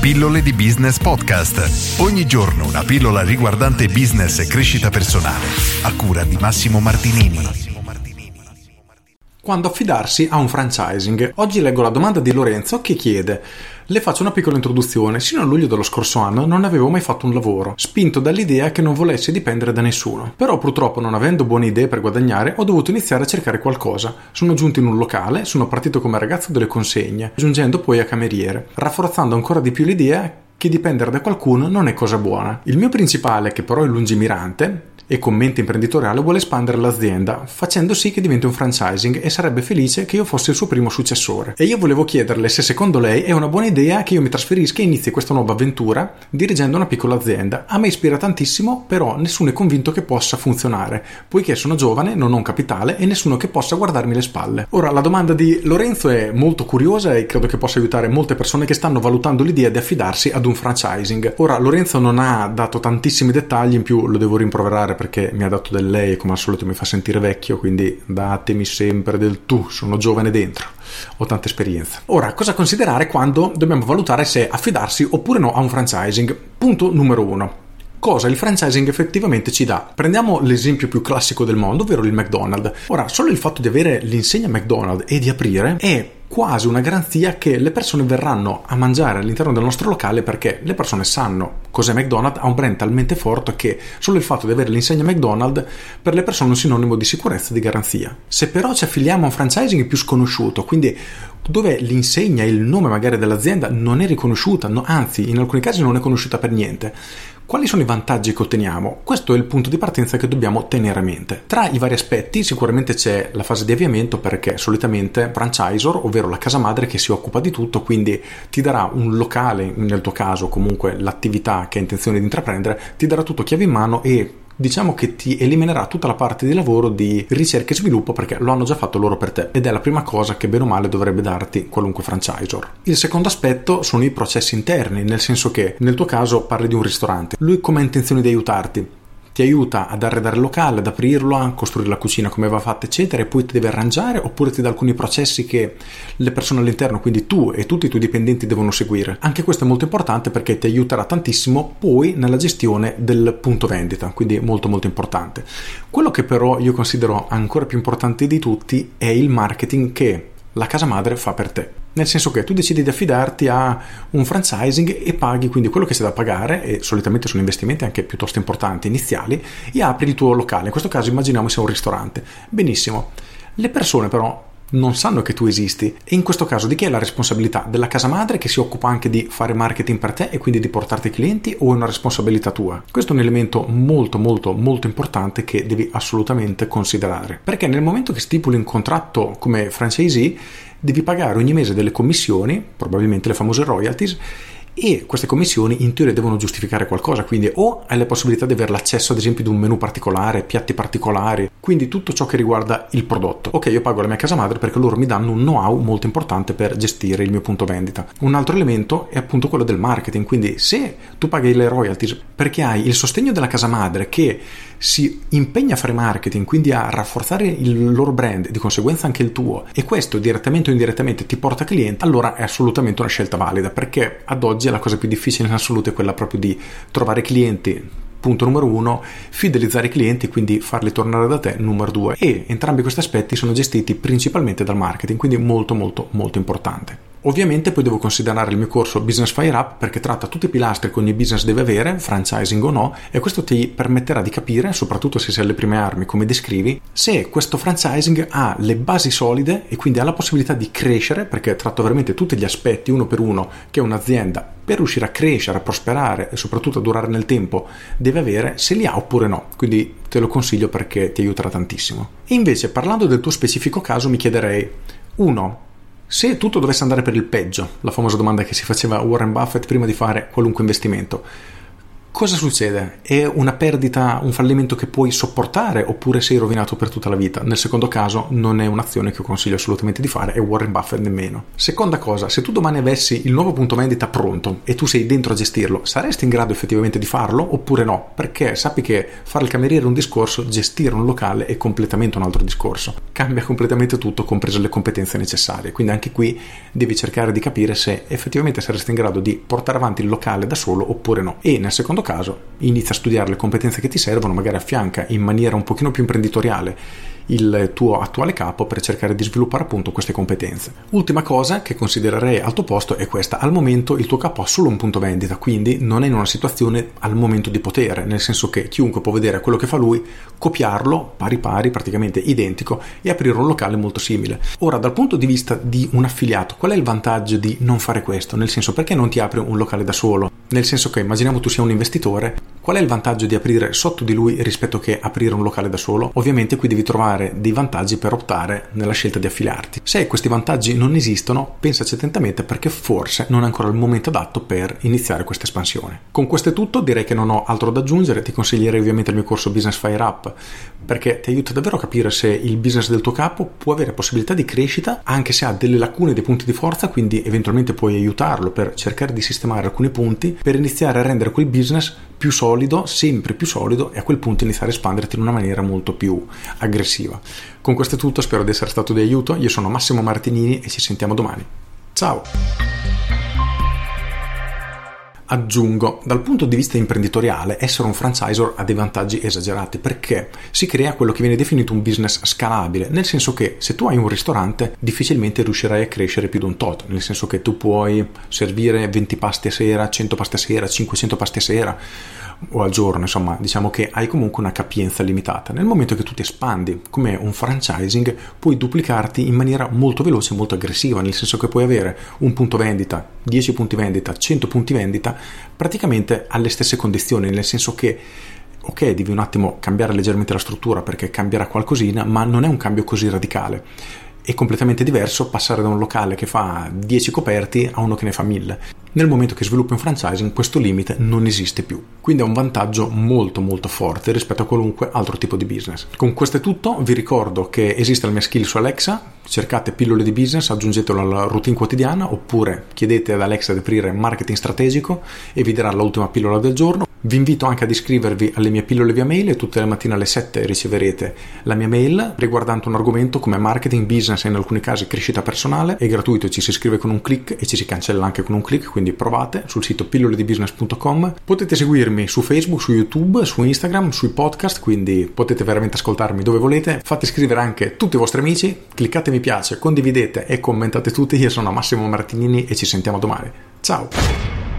Pillole di Business Podcast. Ogni giorno una pillola riguardante business e crescita personale. A cura di Massimo Martinini. Quando affidarsi a un franchising? Oggi leggo la domanda di Lorenzo che chiede le faccio una piccola introduzione. Sino a luglio dello scorso anno non avevo mai fatto un lavoro, spinto dall'idea che non volessi dipendere da nessuno. Però purtroppo non avendo buone idee per guadagnare ho dovuto iniziare a cercare qualcosa. Sono giunto in un locale, sono partito come ragazzo delle consegne, giungendo poi a cameriere, rafforzando ancora di più l'idea che dipendere da qualcuno non è cosa buona. Il mio principale, che però è lungimirante, e con mente imprenditoriale vuole espandere l'azienda, facendo sì che diventi un franchising e sarebbe felice che io fossi il suo primo successore. E io volevo chiederle se secondo lei è una buona idea che io mi trasferisca e inizi questa nuova avventura dirigendo una piccola azienda. A me ispira tantissimo, però nessuno è convinto che possa funzionare, poiché sono giovane, non ho un capitale e nessuno che possa guardarmi le spalle. Ora, la domanda di Lorenzo è molto curiosa e credo che possa aiutare molte persone che stanno valutando l'idea di affidarsi ad un franchising. Ora, Lorenzo non ha dato tantissimi dettagli, in più lo devo rimproverare perché mi ha dato del lei e come al solito mi fa sentire vecchio, quindi datemi sempre del tu, sono giovane dentro, ho tanta esperienza. Ora, cosa considerare quando dobbiamo valutare se affidarsi oppure no a un franchising? Punto numero uno cosa il franchising effettivamente ci dà. Prendiamo l'esempio più classico del mondo, ovvero il McDonald's. Ora, solo il fatto di avere l'insegna McDonald's e di aprire è quasi una garanzia che le persone verranno a mangiare all'interno del nostro locale perché le persone sanno cos'è McDonald's, ha un brand talmente forte che solo il fatto di avere l'insegna McDonald's per le persone è un sinonimo di sicurezza e di garanzia. Se però ci affiliamo a un franchising più sconosciuto, quindi dove l'insegna, il nome magari dell'azienda non è riconosciuta, no, anzi in alcuni casi non è conosciuta per niente, quali sono i vantaggi che otteniamo? Questo è il punto di partenza che dobbiamo tenere a mente. Tra i vari aspetti sicuramente c'è la fase di avviamento perché solitamente franchisor, ovvero la casa madre che si occupa di tutto, quindi ti darà un locale, nel tuo caso comunque l'attività che hai intenzione di intraprendere, ti darà tutto chiave in mano e diciamo che ti eliminerà tutta la parte di lavoro di ricerca e sviluppo perché lo hanno già fatto loro per te ed è la prima cosa che bene o male dovrebbe darti qualunque franchisor. Il secondo aspetto sono i processi interni, nel senso che nel tuo caso parli di un ristorante, lui come ha intenzione di aiutarti? Ti aiuta ad arredare il locale, ad aprirlo, a costruire la cucina come va fatta, eccetera, e poi ti deve arrangiare, oppure ti dà alcuni processi che le persone all'interno, quindi tu e tutti i tuoi dipendenti devono seguire. Anche questo è molto importante perché ti aiuterà tantissimo poi nella gestione del punto vendita, quindi molto molto importante. Quello che però io considero ancora più importante di tutti è il marketing che la casa madre fa per te. Nel senso che tu decidi di affidarti a un franchising e paghi quindi quello che c'è da pagare, e solitamente sono investimenti anche piuttosto importanti iniziali, e apri il tuo locale. In questo caso immaginiamo sia un ristorante. Benissimo. Le persone però non sanno che tu esisti e in questo caso di chi è la responsabilità? Della casa madre che si occupa anche di fare marketing per te e quindi di portarti clienti o è una responsabilità tua? Questo è un elemento molto molto molto importante che devi assolutamente considerare perché nel momento che stipuli un contratto come franchisee devi pagare ogni mese delle commissioni, probabilmente le famose royalties, e queste commissioni in teoria devono giustificare qualcosa, quindi o hai la possibilità di avere l'accesso ad esempio ad un menu particolare, piatti particolari, quindi tutto ciò che riguarda il prodotto. Ok, io pago la mia casa madre perché loro mi danno un know-how molto importante per gestire il mio punto vendita. Un altro elemento è appunto quello del marketing, quindi se tu paghi le royalties perché hai il sostegno della casa madre che si impegna a fare marketing, quindi a rafforzare il loro brand, di conseguenza anche il tuo, e questo direttamente o indirettamente ti porta clienti, allora è assolutamente una scelta valida, perché ad oggi la cosa più difficile in assoluto è quella proprio di trovare clienti Punto numero uno, fidelizzare i clienti, quindi farli tornare da te, numero due. E entrambi questi aspetti sono gestiti principalmente dal marketing, quindi molto molto molto importante. Ovviamente poi devo considerare il mio corso Business Fire Up perché tratta tutti i pilastri che ogni business deve avere, franchising o no, e questo ti permetterà di capire, soprattutto se sei alle prime armi come descrivi, se questo franchising ha le basi solide e quindi ha la possibilità di crescere, perché tratto veramente tutti gli aspetti uno per uno che un'azienda per riuscire a crescere, a prosperare e soprattutto a durare nel tempo deve avere, se li ha oppure no. Quindi te lo consiglio perché ti aiuterà tantissimo. E invece parlando del tuo specifico caso mi chiederei 1 Se tutto dovesse andare per il peggio, la famosa domanda che si faceva Warren Buffett prima di fare qualunque investimento, Cosa succede? È una perdita, un fallimento che puoi sopportare oppure sei rovinato per tutta la vita? Nel secondo caso non è un'azione che io consiglio assolutamente di fare e Warren Buffett nemmeno. Seconda cosa, se tu domani avessi il nuovo punto vendita pronto e tu sei dentro a gestirlo, saresti in grado effettivamente di farlo oppure no? Perché sappi che fare il cameriere è un discorso, gestire un locale è completamente un altro discorso. Cambia completamente tutto, comprese le competenze necessarie. Quindi anche qui devi cercare di capire se effettivamente saresti in grado di portare avanti il locale da solo oppure no. E nel secondo caso caso inizia a studiare le competenze che ti servono, magari affianca in maniera un pochino più imprenditoriale il tuo attuale capo per cercare di sviluppare appunto queste competenze. Ultima cosa che considererei alto posto è questa, al momento il tuo capo ha solo un punto vendita, quindi non è in una situazione al momento di potere, nel senso che chiunque può vedere quello che fa lui, copiarlo pari pari, praticamente identico e aprire un locale molto simile. Ora dal punto di vista di un affiliato, qual è il vantaggio di non fare questo? Nel senso perché non ti apri un locale da solo? Nel senso che immaginiamo tu sia un investitore, qual è il vantaggio di aprire sotto di lui rispetto che aprire un locale da solo? Ovviamente qui devi trovare dei vantaggi per optare nella scelta di affiliarti. Se questi vantaggi non esistono, pensaci attentamente perché forse non è ancora il momento adatto per iniziare questa espansione. Con questo è tutto, direi che non ho altro da aggiungere, ti consiglierei ovviamente il mio corso Business Fire Up perché ti aiuta davvero a capire se il business del tuo capo può avere possibilità di crescita anche se ha delle lacune, dei punti di forza, quindi eventualmente puoi aiutarlo per cercare di sistemare alcuni punti per iniziare a rendere quel business più solido, sempre più solido e a quel punto iniziare a espanderti in una maniera molto più aggressiva. Con questo è tutto, spero di essere stato di aiuto. Io sono Massimo Martinini e ci sentiamo domani. Ciao! Aggiungo, dal punto di vista imprenditoriale, essere un franchisor ha dei vantaggi esagerati perché si crea quello che viene definito un business scalabile, nel senso che se tu hai un ristorante difficilmente riuscirai a crescere più di un tot, nel senso che tu puoi servire 20 pasti a sera, 100 pasti a sera, 500 pasti a sera o al giorno, insomma, diciamo che hai comunque una capienza limitata. Nel momento che tu ti espandi come un franchising, puoi duplicarti in maniera molto veloce e molto aggressiva, nel senso che puoi avere un punto vendita, 10 punti vendita, 100 punti vendita, praticamente alle stesse condizioni, nel senso che ok, devi un attimo cambiare leggermente la struttura perché cambierà qualcosina, ma non è un cambio così radicale è completamente diverso passare da un locale che fa 10 coperti a uno che ne fa 1000. Nel momento che sviluppi un franchising questo limite non esiste più, quindi è un vantaggio molto molto forte rispetto a qualunque altro tipo di business. Con questo è tutto, vi ricordo che esiste la mia skill su Alexa, cercate pillole di business, aggiungetelo alla routine quotidiana oppure chiedete ad Alexa di aprire marketing strategico e vi darà l'ultima pillola del giorno. Vi invito anche ad iscrivervi alle mie pillole via mail e tutte le mattine alle 7 riceverete la mia mail riguardante un argomento come marketing, business e in alcuni casi crescita personale. È gratuito, ci si iscrive con un clic e ci si cancella anche con un clic, quindi provate sul sito pilloledibusiness.com. Potete seguirmi su Facebook, su YouTube, su Instagram, sui podcast, quindi potete veramente ascoltarmi dove volete. Fate iscrivere anche tutti i vostri amici, cliccate mi piace, condividete e commentate tutti. Io sono Massimo Martinini e ci sentiamo domani. Ciao!